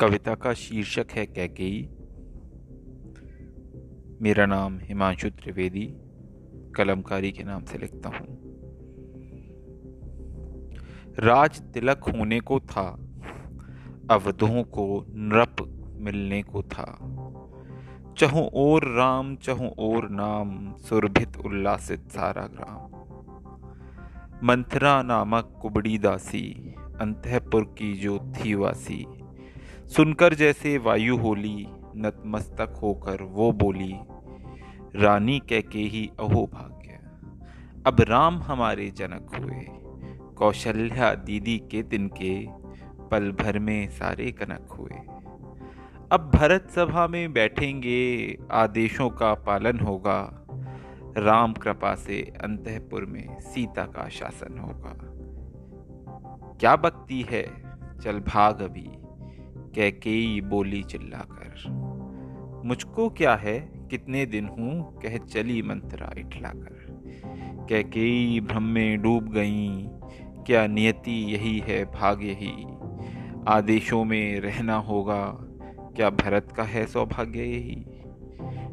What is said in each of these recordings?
कविता का शीर्षक है कैकेयी। मेरा नाम हिमांशु त्रिवेदी, कलमकारी के नाम से लिखता हूँ। राज तिलक होने को था, अवधों को नृप मिलने को था। चहु और राम, चहु और नाम, सुरभित उल्लासित सारा ग्राम। मंथरा नामक कुबड़ी दासी, अंतपुर की जो थी वासी। सुनकर जैसे वायु होली, नतमस्तक होकर वो बोली, रानी कह के ही अहो भाग्य। अब राम हमारे जनक हुए। कौशल्या दीदी के दिन के पल भर में सारे कनक हुए। अब भरत सभा में बैठेंगे, आदेशों का पालन होगा। राम कृपा से अंतपुर में सीता का शासन होगा। क्या बकती है? चल भाग अभी। कैकेयी बोली चिल्लाकर, मुझको क्या है? कितने दिन हूँ? कह चली मंत्रा इठलाकर कैकेयी भ्रम में डूब गई। क्या नियति यही है भाग यही आदेशों में रहना होगा। क्या भरत का है सौभाग्य यही?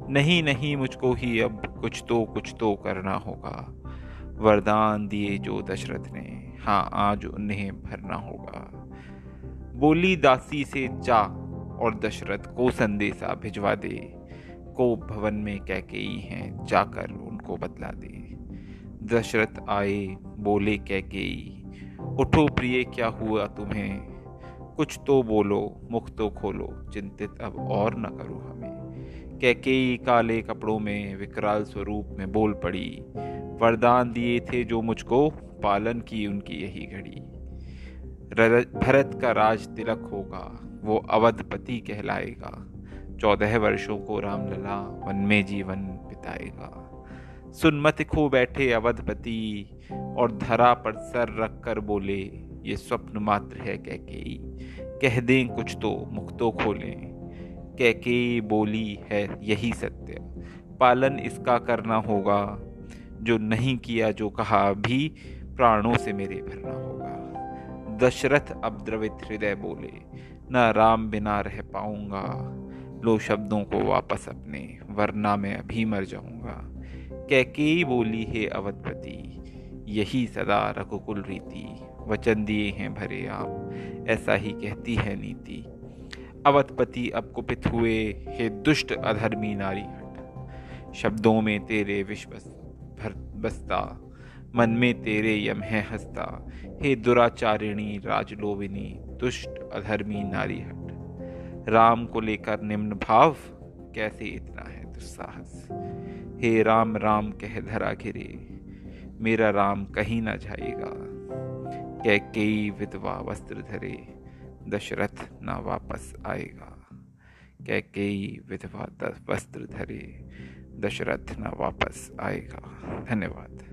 नहीं नहीं, मुझको ही अब कुछ तो कुछ तो करना होगा। वरदान दिए जो दशरथ ने हाँ आज उन्हें भरना होगा। बोली दासी से जा और दशरथ को संदेशा भिजवा दे। को भवन में कैकेयी हैं जाकर उनको बतला दे। दशरथ आए, बोले कैकेयी उठो प्रिय, क्या हुआ तुम्हें? कुछ तो बोलो, मुख तो खोलो, चिंतित अब और न करो हमें। कैकेयी काले कपड़ों में विकराल स्वरूप में बोल पड़ी। वरदान दिए थे जो मुझको, पालन की उनकी यही घड़ी। भरत का राज तिलक होगा, वो अवधपति कहलाएगा। चौदह वर्षों को रामलला वन में जीवन बिताएगा। सुनमत खो बैठे अवधपति, और धरा पर सर रख कर बोले, ये स्वप्न मात्र है कैकेयी कह दें कुछ तो मुख तो खोलें कैकेयी बोली है यही सत्य। पालन इसका करना होगा। जो नहीं किया, जो कहा भी, प्राणों से मेरे भरना होगा। दशरथ अब द्रवित हृदय बोले, न राम बिना रह पाऊँगा। लो शब्दों को वापस अपने वरना मैं अभी मर जाऊँगा। कैकेयी बोली है अवधपति। यही सदा रघुकुल रीति। वचन दिए हैं भरे आप। ऐसा ही कहती है नीति। अवधपति अब कुपित हुए। हे दुष्ट अधर्मी नारी हट शब्दों में तेरे विश्वस भर बसता। मन में तेरे यम है हंसता। हे दुराचारिणी राजलोविनी दुष्ट अधर्मी नारी हट राम को लेकर निम्न भाव, कैसे इतना है दुस्साहस? हे राम राम कह धरा घिरे, मेरा राम कहीं ना जाएगा। कह कई विधवा वस्त्र धरे, दशरथ ना वापस आएगा। कह कई विधवा वस्त्र धरे, दशरथ ना वापस आएगा। धन्यवाद।